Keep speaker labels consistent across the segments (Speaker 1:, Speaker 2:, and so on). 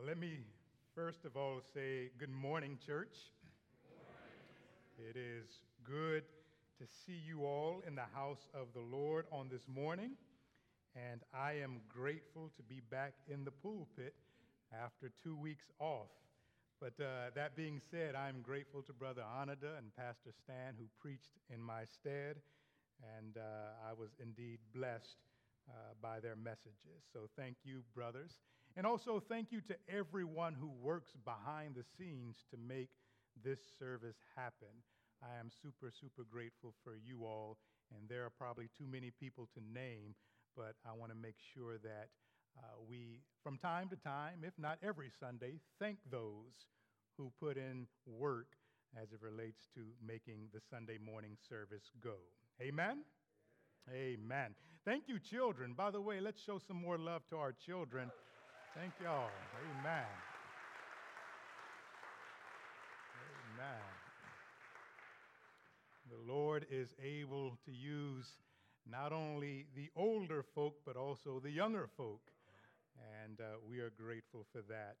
Speaker 1: Well, let me first of all say good morning, church. It is good to see you all in the house of the Lord on this morning, and I am grateful to be back in the pulpit after two weeks off. But uh, that being said, I'm grateful to Brother Anada and Pastor Stan who preached in my stead, and uh, I was indeed blessed uh, by their messages. So thank you, brothers. And also thank you to everyone who works behind the scenes to make this service happen. I am super, super grateful for you all, and there are probably too many people to name, but I want to make sure that uh, we, from time to time, if not every Sunday, thank those who put in work as it relates to making the Sunday morning service go. Amen? Amen. Amen. Thank you, children. By the way, let's show some more love to our children. Thank y'all. Amen. Amen. The Lord is able to use not only the older folk, but also the younger folk. And uh, we are grateful for that.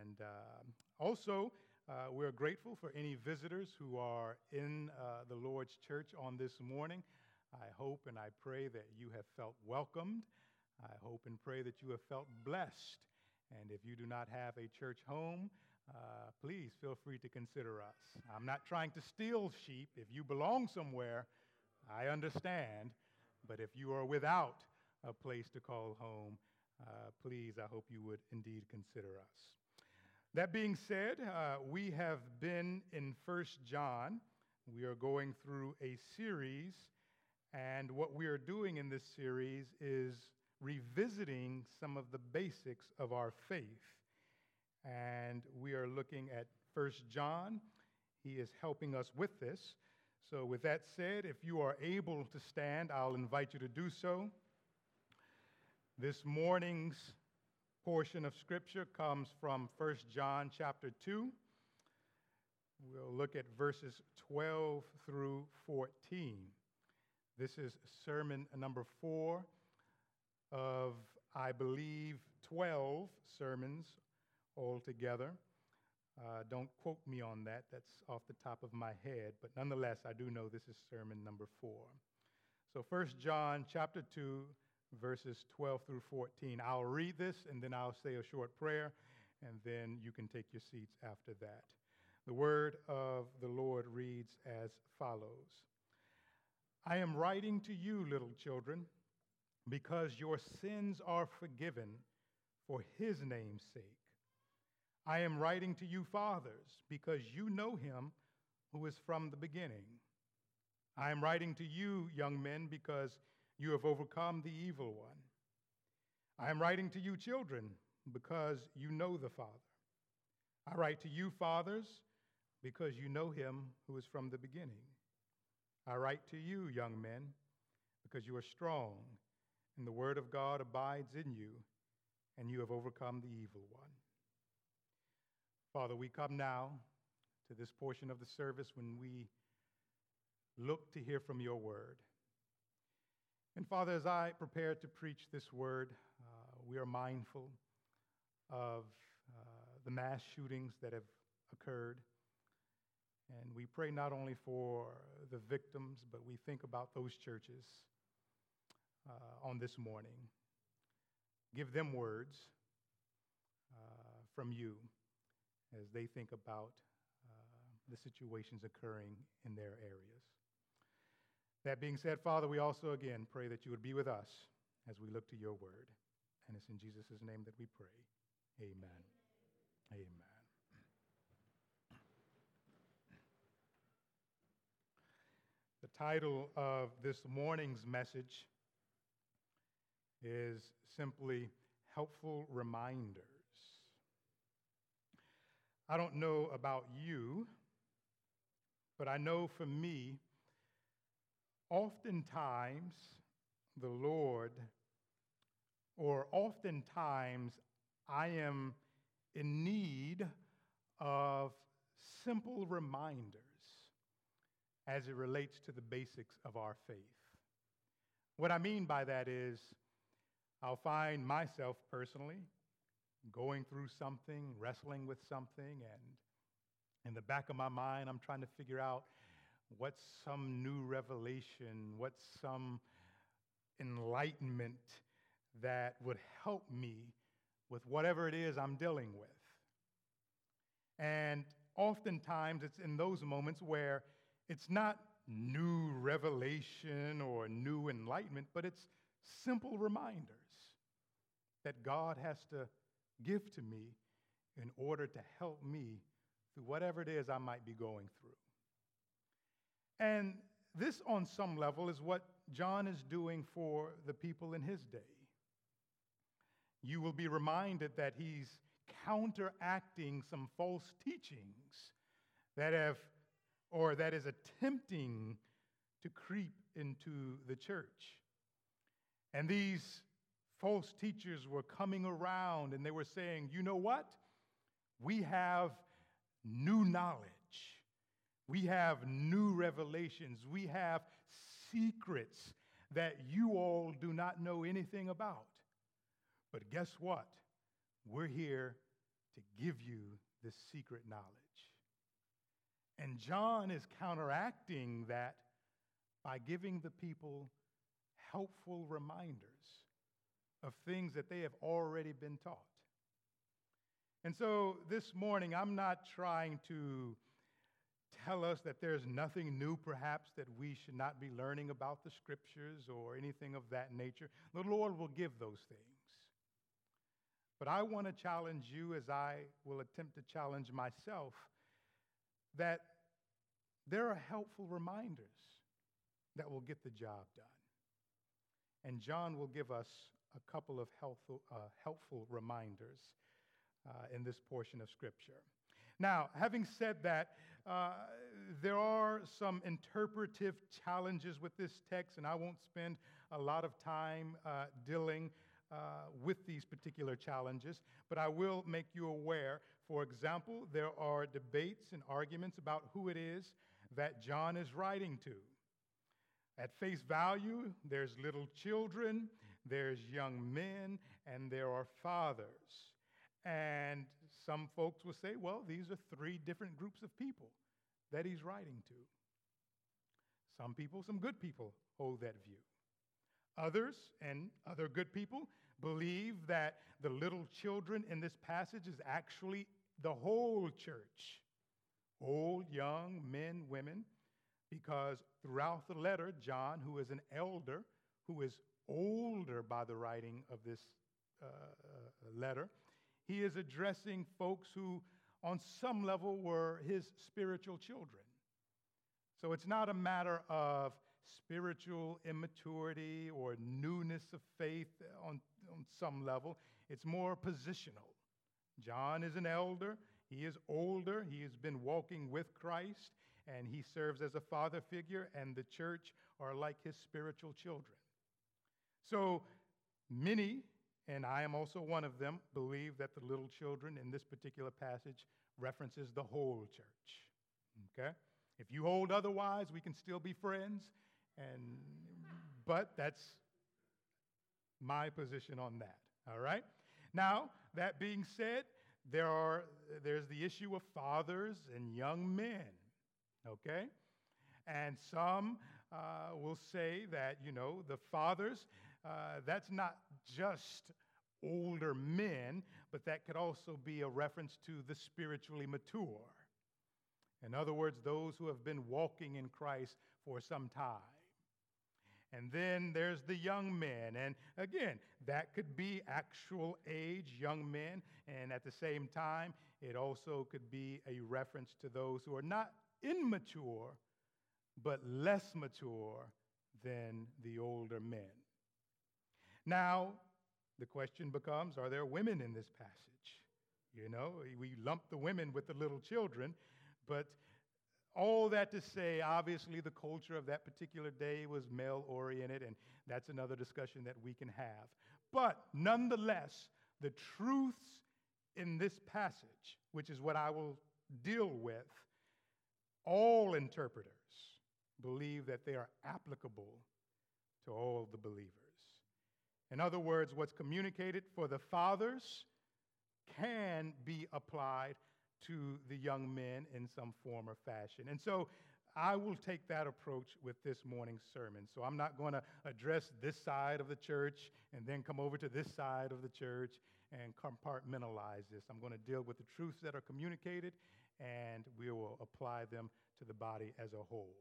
Speaker 1: And uh, also, uh, we're grateful for any visitors who are in uh, the Lord's church on this morning. I hope and I pray that you have felt welcomed I hope and pray that you have felt blessed. And if you do not have a church home, uh, please feel free to consider us. I'm not trying to steal sheep. If you belong somewhere, I understand. But if you are without a place to call home, uh, please, I hope you would indeed consider us. That being said, uh, we have been in First John. We are going through a series, and what we are doing in this series is revisiting some of the basics of our faith. And we are looking at First John. He is helping us with this. So, with that said, if you are able to stand, I'll invite you to do so. This morning's portion of scripture comes from First John chapter 2. We'll look at verses 12 through 14. This is sermon number 4 of, I believe, 12 sermons altogether. Uh, don't quote me on that, that's off the top of my head, but nonetheless, I do know this is sermon number four. So, 1 John chapter 2, verses 12 through 14. I'll read this and then I'll say a short prayer, and then you can take your seats after that. The word of the Lord reads as follows I am writing to you, little children because your sins are forgiven for his name's sake. I am writing to you, fathers, because you know him who is from the beginning. I am writing to you, young men, because you have overcome the evil one. I am writing to you, children, because you know the Father. I write to you, fathers, because you know him who is from the beginning. I write to you, young men, because you are strong and the word of God abides in you, and you have overcome the evil one. Father, we come now to this portion of the service when we look to hear from your word. And Father, as I prepare to preach this word, uh, we are mindful of uh, the mass shootings that have occurred. And we pray not only for the victims, but we think about those churches uh, on this morning. Give them words uh, from you as they think about uh, the situations occurring in their areas. That being said, Father, we also again pray that you would be with us as we look to your word. And it's in Jesus' name that we pray. Amen. Amen. The title of this morning's message is simply helpful reminders. I don't know about you, but I know for me, oftentimes the Lord, or oftentimes I am in need of simple reminders as it relates to the basics of our faith. What I mean by that is, I'll find myself personally going through something, wrestling with something, and in the back of my mind, I'm trying to figure out what's some new revelation, what's some enlightenment that would help me with whatever it is I'm dealing with. And oftentimes, it's in those moments where it's not new revelation or new enlightenment, but it's simple reminders that God has to give to me in order to help me through whatever it is I might be going through. And this, on some level, is what John is doing for the people in his day. You will be reminded that he's counteracting some false teachings that have, or that is attempting to creep into the church. And these false teachers were coming around and they were saying, you know what? We have new knowledge. We have new revelations. We have secrets that you all do not know anything about. But guess what? We're here to give you this secret knowledge. And John is counteracting that by giving the people helpful reminders of things that they have already been taught. And so this morning, I'm not trying to tell us that there's nothing new, perhaps, that we should not be learning about the scriptures or anything of that nature. The Lord will give those things. But I want to challenge you, as I will attempt to challenge myself, that there are helpful reminders that will get the job done. And John will give us a couple of helpful, uh, helpful reminders uh, in this portion of Scripture. Now, having said that, uh, there are some interpretive challenges with this text, and I won't spend a lot of time uh, dealing uh, with these particular challenges, but I will make you aware. For example, there are debates and arguments about who it is that John is writing to. At face value, there's little children, there's young men, and there are fathers. And some folks will say, well, these are three different groups of people that he's writing to. Some people, some good people, hold that view. Others, and other good people, believe that the little children in this passage is actually the whole church old, young, men, women, because throughout the letter, John, who is an elder, who is older by the writing of this uh, letter, he is addressing folks who, on some level, were his spiritual children. So it's not a matter of spiritual immaturity or newness of faith on, on some level, it's more positional. John is an elder, he is older, he has been walking with Christ, and he serves as a father figure, and the church are like his spiritual children. So many and I am also one of them, believe that the little children in this particular passage references the whole church. Okay? If you hold otherwise, we can still be friends, and but that's my position on that. All right? Now, that being said, there are there's the issue of fathers and young men. Okay? And some uh, will say that, you know, the fathers, uh, that's not just older men, but that could also be a reference to the spiritually mature. In other words, those who have been walking in Christ for some time. And then there's the young men. And again, that could be actual age, young men. And at the same time, it also could be a reference to those who are not immature, but less mature than the older men. Now, the question becomes are there women in this passage? You know, we lump the women with the little children, but all that to say, obviously, the culture of that particular day was male oriented, and that's another discussion that we can have. But nonetheless, the truths in this passage, which is what I will deal with, all interpreters believe that they are applicable to all the believers. In other words, what's communicated for the fathers can be applied to the young men in some form or fashion. And so I will take that approach with this morning's sermon. So I'm not going to address this side of the church and then come over to this side of the church and compartmentalize this. I'm going to deal with the truths that are communicated and we will apply them to the body as a whole.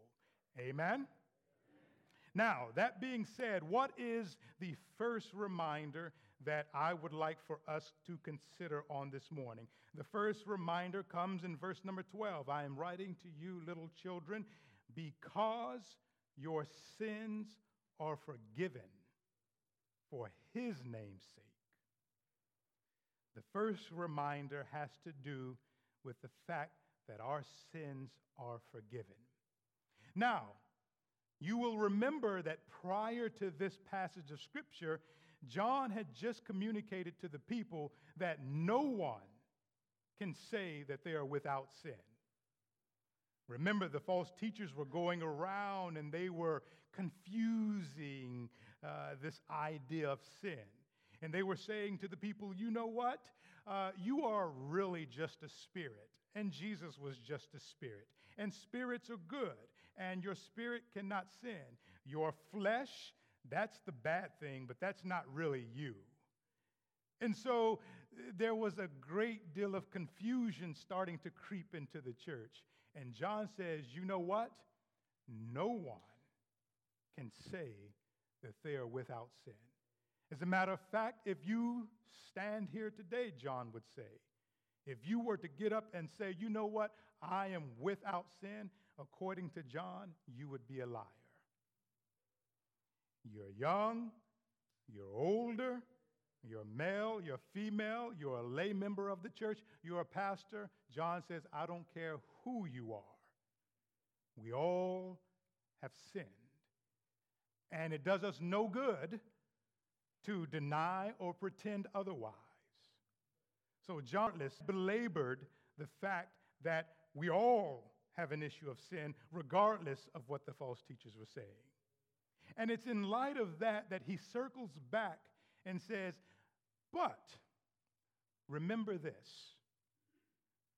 Speaker 1: Amen? Now, that being said, what is the first reminder that I would like for us to consider on this morning? The first reminder comes in verse number 12. I am writing to you, little children, because your sins are forgiven for his name's sake. The first reminder has to do with the fact that our sins are forgiven. Now, you will remember that prior to this passage of Scripture, John had just communicated to the people that no one can say that they are without sin. Remember, the false teachers were going around and they were confusing uh, this idea of sin. And they were saying to the people, you know what? Uh, you are really just a spirit, and Jesus was just a spirit. And spirits are good and your spirit cannot sin. Your flesh, that's the bad thing, but that's not really you. And so there was a great deal of confusion starting to creep into the church. And John says, you know what? No one can say that they are without sin. As a matter of fact, if you stand here today, John would say, if you were to get up and say, you know what, I am without sin, according to John, you would be a liar. You're young, you're older, you're male, you're female, you're a lay member of the church, you're a pastor. John says, I don't care who you are. We all have sinned. And it does us no good to deny or pretend otherwise. So John belabored the fact that we all have an issue of sin, regardless of what the false teachers were saying. And it's in light of that that he circles back and says, But remember this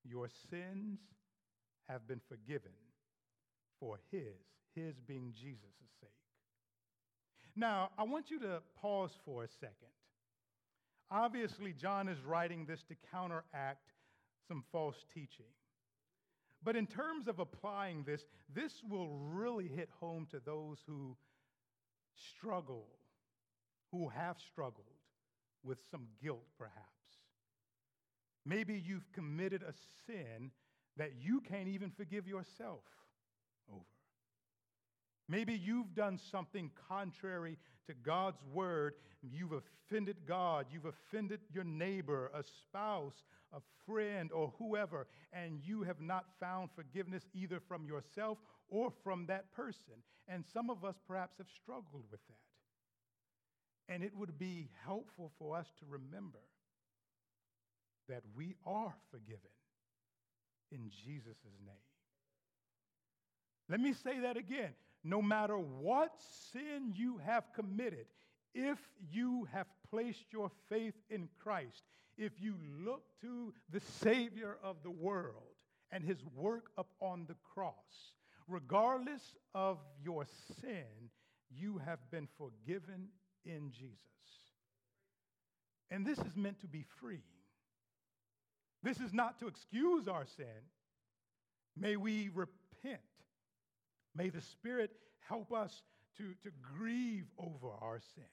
Speaker 1: your sins have been forgiven for his, his being Jesus' sake. Now, I want you to pause for a second. Obviously, John is writing this to counteract some false teaching. But in terms of applying this, this will really hit home to those who struggle, who have struggled with some guilt, perhaps. Maybe you've committed a sin that you can't even forgive yourself. Maybe you've done something contrary to God's word. You've offended God. You've offended your neighbor, a spouse, a friend, or whoever, and you have not found forgiveness either from yourself or from that person. And some of us perhaps have struggled with that. And it would be helpful for us to remember that we are forgiven in Jesus' name. Let me say that again. No matter what sin you have committed, if you have placed your faith in Christ, if you look to the Savior of the world and his work upon the cross, regardless of your sin, you have been forgiven in Jesus. And this is meant to be free. This is not to excuse our sin. May we repent. May the Spirit help us to, to grieve over our sin.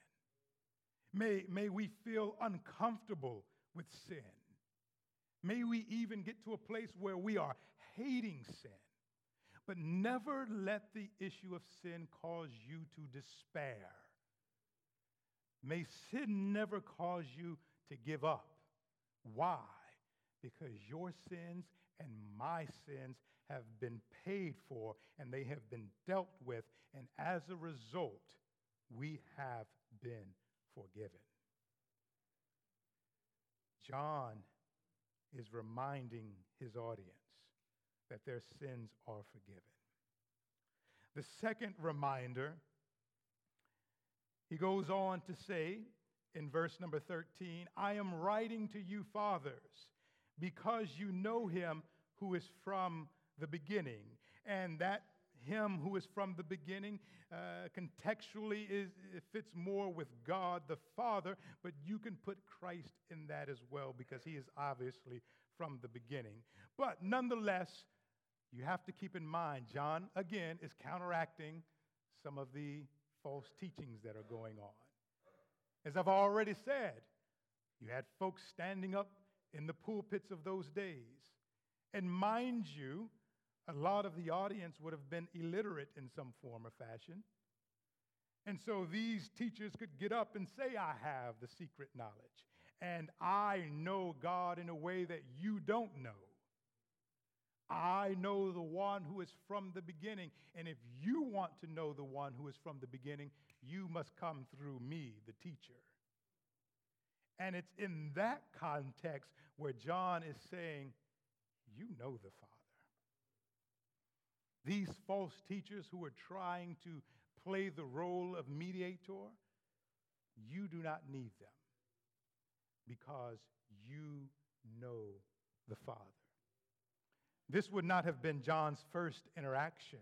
Speaker 1: May, may we feel uncomfortable with sin. May we even get to a place where we are hating sin. But never let the issue of sin cause you to despair. May sin never cause you to give up. Why? Because your sins and my sins have been paid for and they have been dealt with. And as a result, we have been forgiven. John is reminding his audience that their sins are forgiven. The second reminder, he goes on to say, in verse number 13 I am writing to you, fathers, because you know him who is from the beginning. And that him who is from the beginning uh, contextually is, it fits more with God the Father, but you can put Christ in that as well because he is obviously from the beginning. But nonetheless, you have to keep in mind, John, again, is counteracting some of the false teachings that are going on. As I've already said, you had folks standing up in the pulpits of those days. And mind you, a lot of the audience would have been illiterate in some form or fashion. And so these teachers could get up and say, I have the secret knowledge, and I know God in a way that you don't know. I know the one who is from the beginning. And if you want to know the one who is from the beginning, you must come through me, the teacher. And it's in that context where John is saying, You know the Father. These false teachers who are trying to play the role of mediator, you do not need them because you know the Father. This would not have been John's first interaction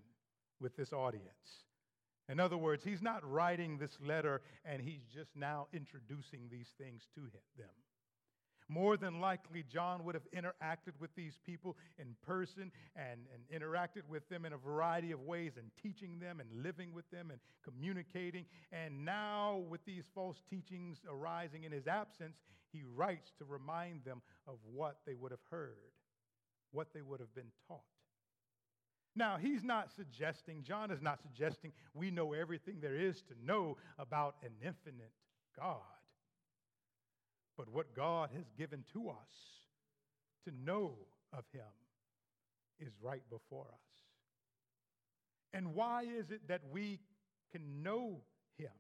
Speaker 1: with this audience. In other words, he's not writing this letter and he's just now introducing these things to him, them. More than likely, John would have interacted with these people in person and, and interacted with them in a variety of ways and teaching them and living with them and communicating. And now, with these false teachings arising in his absence, he writes to remind them of what they would have heard, what they would have been taught. Now, he's not suggesting, John is not suggesting we know everything there is to know about an infinite God. But what God has given to us to know of him is right before us. And why is it that we can know him?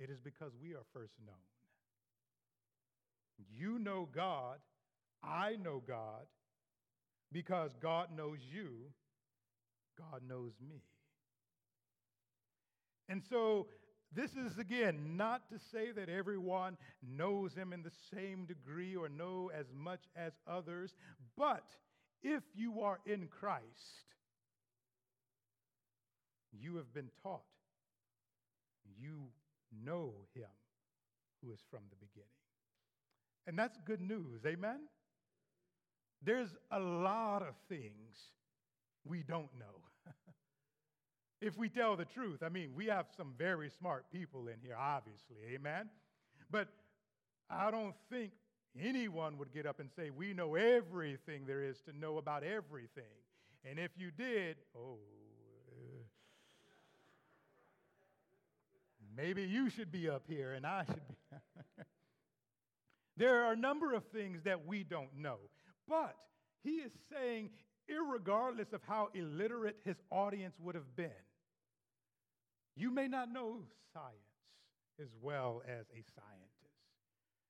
Speaker 1: It is because we are first known. You know God, I know God, because God knows you, God knows me. And so this is, again, not to say that everyone knows him in the same degree or know as much as others, but if you are in Christ, you have been taught. You know him who is from the beginning. And that's good news, amen? There's a lot of things we don't know if we tell the truth. I mean, we have some very smart people in here, obviously, amen? But I don't think anyone would get up and say, We know everything there is to know about everything. And if you did, oh, uh, maybe you should be up here and I should be. there are a number of things that we don't know. But he is saying, regardless of how illiterate his audience would have been, you may not know science as well as a scientist.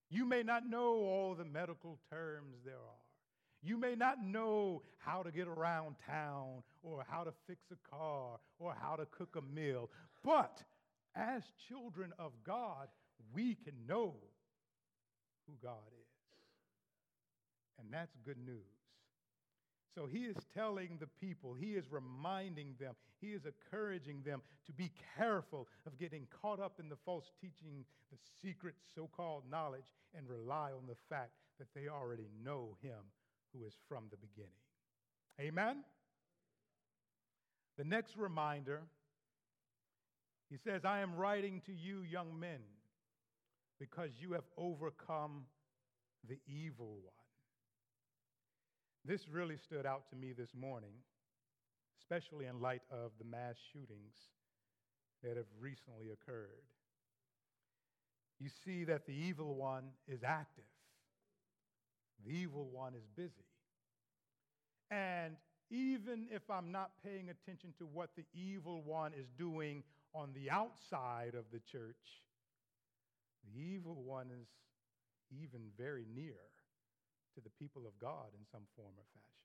Speaker 1: You may not know all the medical terms there are. You may not know how to get around town or how to fix a car or how to cook a meal. But as children of God, we can know who God is. And that's good news. So he is telling the people, he is reminding them, he is encouraging them to be careful of getting caught up in the false teaching, the secret so called knowledge, and rely on the fact that they already know him who is from the beginning. Amen? The next reminder, he says, I am writing to you, young men, because you have overcome the evil one. This really stood out to me this morning, especially in light of the mass shootings that have recently occurred. You see that the evil one is active, the evil one is busy. And even if I'm not paying attention to what the evil one is doing on the outside of the church, the evil one is even very near to the people of God in some form or fashion.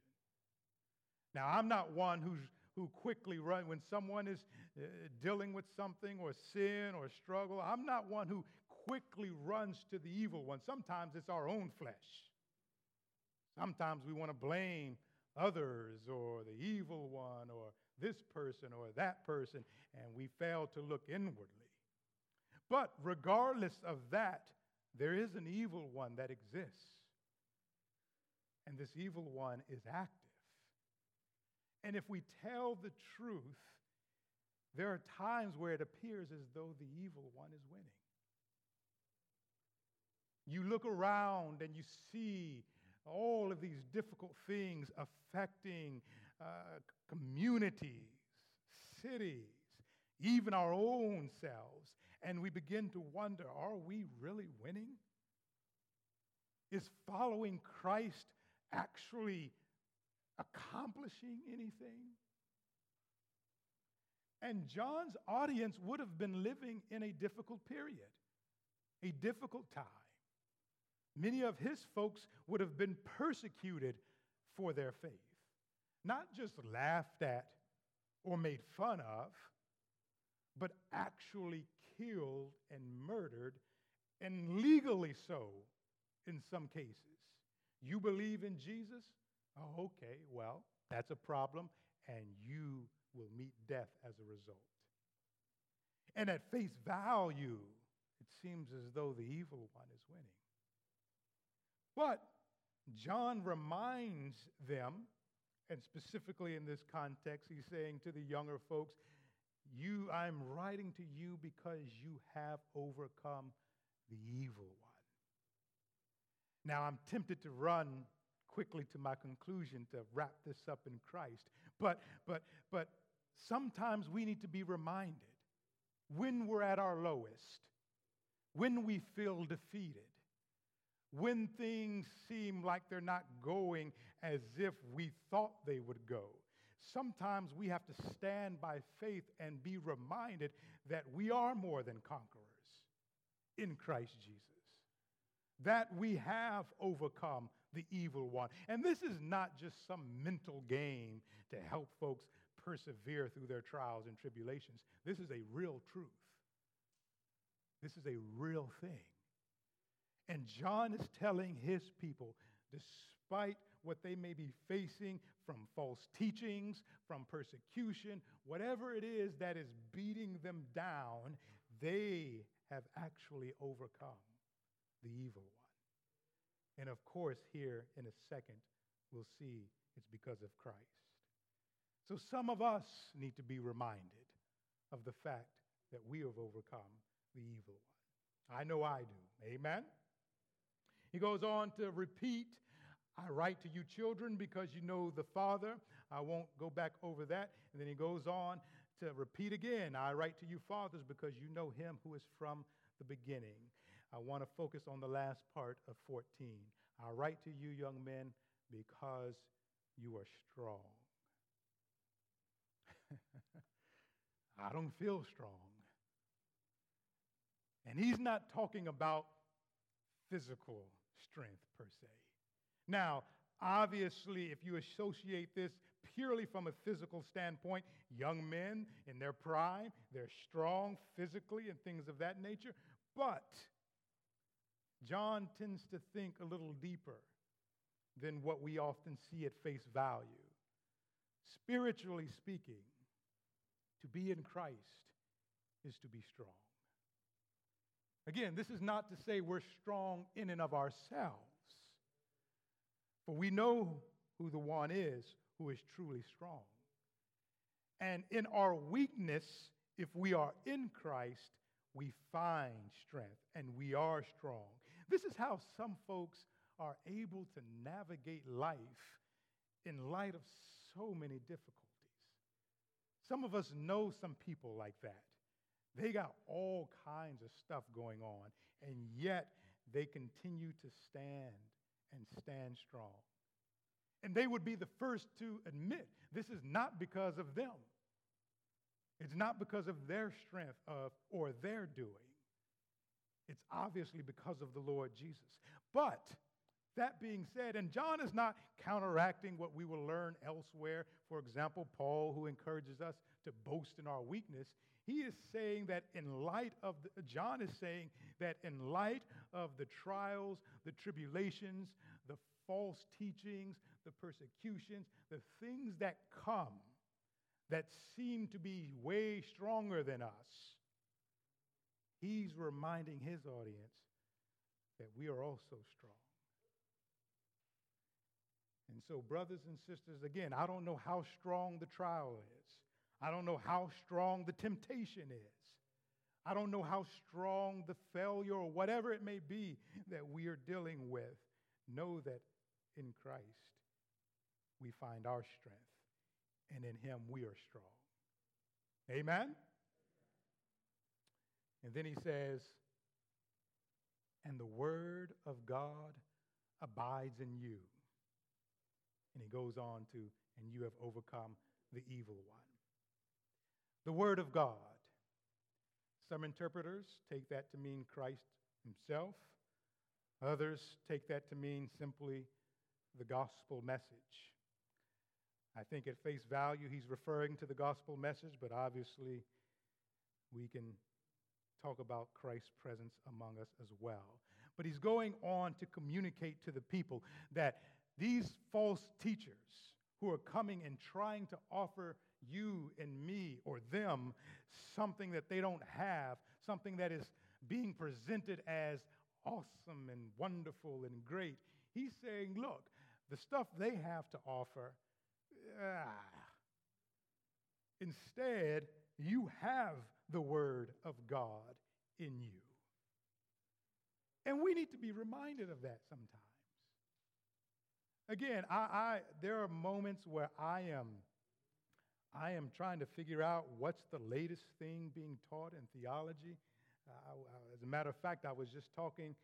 Speaker 1: Now, I'm not one who's, who quickly run when someone is uh, dealing with something or sin or struggle. I'm not one who quickly runs to the evil one. Sometimes it's our own flesh. Sometimes we want to blame others or the evil one or this person or that person, and we fail to look inwardly. But regardless of that, there is an evil one that exists. And this evil one is active. And if we tell the truth, there are times where it appears as though the evil one is winning. You look around and you see all of these difficult things affecting uh, communities, cities, even our own selves, and we begin to wonder are we really winning? Is following Christ actually accomplishing anything? And John's audience would have been living in a difficult period, a difficult time. Many of his folks would have been persecuted for their faith, not just laughed at or made fun of, but actually killed and murdered, and legally so in some cases. You believe in Jesus? Oh, okay, well, that's a problem, and you will meet death as a result. And at face value, it seems as though the evil one is winning. But John reminds them, and specifically in this context, he's saying to the younger folks, you, I'm writing to you because you have overcome the evil one. Now, I'm tempted to run quickly to my conclusion to wrap this up in Christ. But, but, but sometimes we need to be reminded when we're at our lowest, when we feel defeated, when things seem like they're not going as if we thought they would go. Sometimes we have to stand by faith and be reminded that we are more than conquerors in Christ Jesus, that we have overcome the evil one. And this is not just some mental game to help folks persevere through their trials and tribulations. This is a real truth. This is a real thing. And John is telling his people, despite what they may be facing from false teachings, from persecution, whatever it is that is beating them down, they have actually overcome the evil one. And of course, here in a second, we'll see it's because of Christ. So some of us need to be reminded of the fact that we have overcome the evil one. I know I do. Amen? He goes on to repeat I write to you, children, because you know the Father. I won't go back over that. And then he goes on to repeat again I write to you, fathers, because you know him who is from the beginning. I want to focus on the last part of 14. I write to you, young men, because you are strong. I don't feel strong. And he's not talking about physical strength per se. Now, obviously, if you associate this purely from a physical standpoint, young men in their prime, they're strong physically and things of that nature. But John tends to think a little deeper than what we often see at face value. Spiritually speaking, to be in Christ is to be strong. Again, this is not to say we're strong in and of ourselves, for we know who the one is who is truly strong. And in our weakness, if we are in Christ, we find strength and we are strong. This is how some folks are able to navigate life in light of so many difficulties. Some of us know some people like that. They got all kinds of stuff going on, and yet they continue to stand and stand strong. And they would be the first to admit this is not because of them. It's not because of their strength of, or their doing. It's obviously because of the Lord Jesus. But that being said, and John is not counteracting what we will learn elsewhere. For example, Paul, who encourages us to boast in our weakness, He is saying that in light of, the, John is saying that in light of the trials, the tribulations, the false teachings, the persecutions, the things that come that seem to be way stronger than us, he's reminding his audience that we are also strong. And so, brothers and sisters, again, I don't know how strong the trial is. I don't know how strong the temptation is. I don't know how strong the failure or whatever it may be that we are dealing with. Know that in Christ we find our strength, and in Him we are strong. Amen? And then he says, and the word of God abides in you. And he goes on to, and you have overcome the evil one. The word of God. Some interpreters take that to mean Christ himself. Others take that to mean simply the gospel message. I think at face value, he's referring to the gospel message, but obviously we can talk about Christ's presence among us as well. But he's going on to communicate to the people that these false teachers who are coming and trying to offer you and me or them something that they don't have, something that is being presented as awesome and wonderful and great. He's saying, look, the stuff they have to offer, ah, instead, you have the Word of God in you. And we need to be reminded of that sometimes. Again, I, I, there are moments where I am, I am trying to figure out what's the latest thing being taught in theology. Uh, as a matter of fact, I was just talking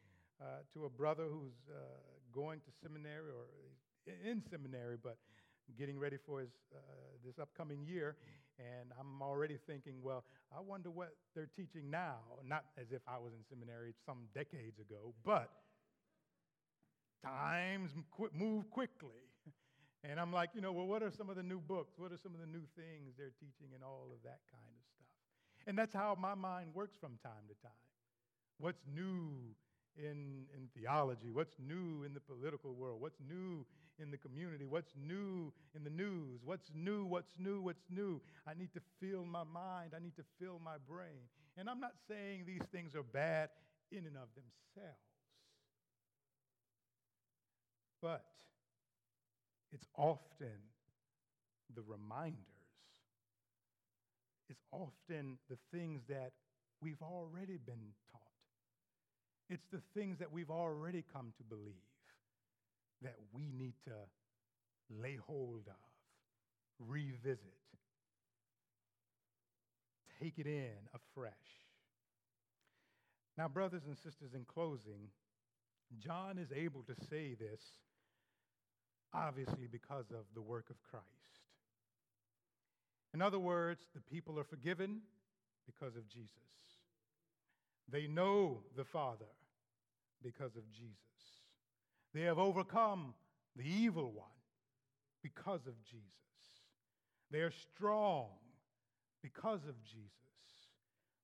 Speaker 1: uh, to a brother who's uh, going to seminary or in seminary, but getting ready for his, uh, this upcoming year. And I'm already thinking, well, I wonder what they're teaching now. Not as if I was in seminary some decades ago, but times move quickly. And I'm like, you know, well, what are some of the new books? What are some of the new things they're teaching and all of that kind of stuff? And that's how my mind works from time to time. What's new in, in theology? What's new in the political world? What's new in the community? What's new in the news? What's new? What's new? What's new? I need to fill my mind. I need to fill my brain. And I'm not saying these things are bad in and of themselves. But it's often the reminders, it's often the things that we've already been taught. It's the things that we've already come to believe that we need to lay hold of, revisit, take it in afresh. Now, brothers and sisters, in closing, John is able to say this obviously because of the work of Christ. In other words, the people are forgiven because of Jesus. They know the Father because of Jesus. They have overcome the evil one because of Jesus. They are strong because of Jesus.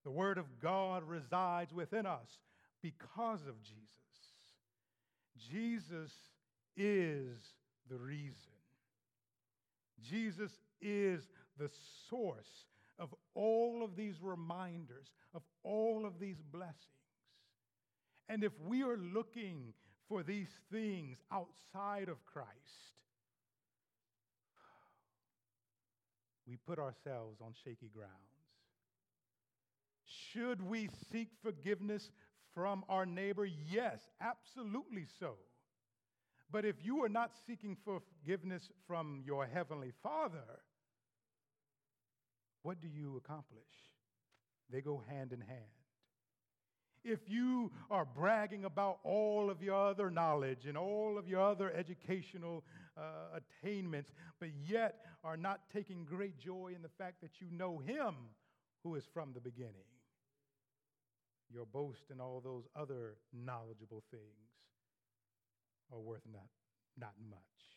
Speaker 1: The Word of God resides within us because of Jesus. Jesus is the reason. Jesus is the source of all of these reminders, of all of these blessings. And if we are looking for these things outside of Christ, we put ourselves on shaky grounds. Should we seek forgiveness from our neighbor? Yes, absolutely so. But if you are not seeking forgiveness from your heavenly Father, what do you accomplish? They go hand in hand. If you are bragging about all of your other knowledge and all of your other educational uh, attainments, but yet are not taking great joy in the fact that you know Him who is from the beginning, your boast and all those other knowledgeable things are worth not, not much.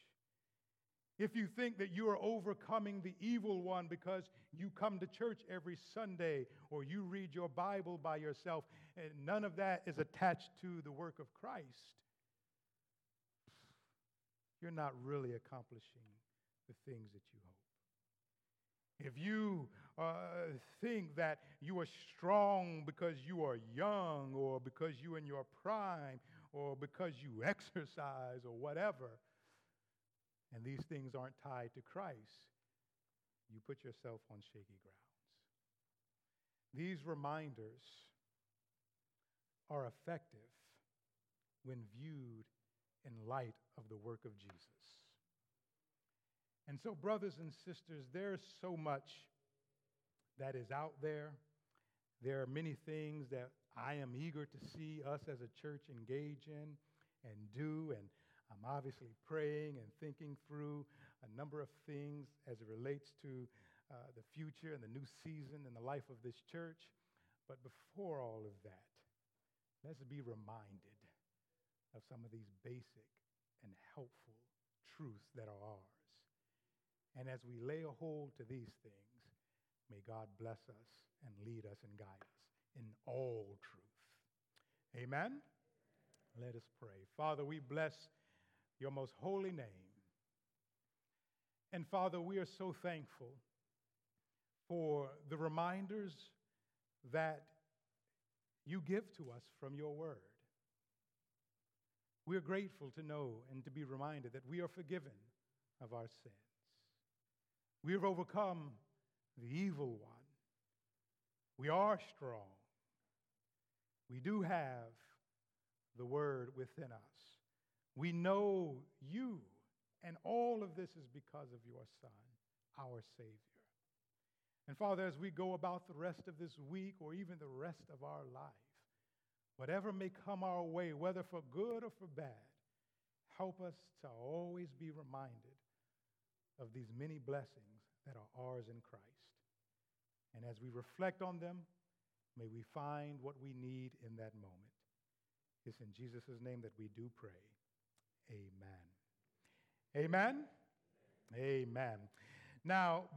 Speaker 1: If you think that you are overcoming the evil one because you come to church every Sunday or you read your Bible by yourself, and none of that is attached to the work of Christ, you're not really accomplishing the things that you hope. If you uh, think that you are strong because you are young or because you're in your prime or because you exercise or whatever, and these things aren't tied to Christ, you put yourself on shaky grounds. These reminders are effective when viewed in light of the work of Jesus. And so, brothers and sisters, there's so much that is out there. There are many things that I am eager to see us as a church engage in and do. And I'm obviously praying and thinking through a number of things as it relates to uh, the future and the new season and the life of this church. But before all of that, let's be reminded of some of these basic and helpful truths that are ours. And as we lay a hold to these things, may God bless us and lead us and guide us in all truth. Amen? Let us pray. Father, we bless your most holy name. And Father, we are so thankful for the reminders that you give to us from your word. We are grateful to know and to be reminded that we are forgiven of our sins. We have overcome the evil one. We are strong. We do have the word within us. We know you, and all of this is because of your Son, our Savior. And Father, as we go about the rest of this week or even the rest of our life, whatever may come our way, whether for good or for bad, help us to always be reminded of these many blessings that are ours in Christ. And as we reflect on them, may we find what we need in that moment. It's in Jesus' name that we do pray. Amen. Amen. Amen. Now,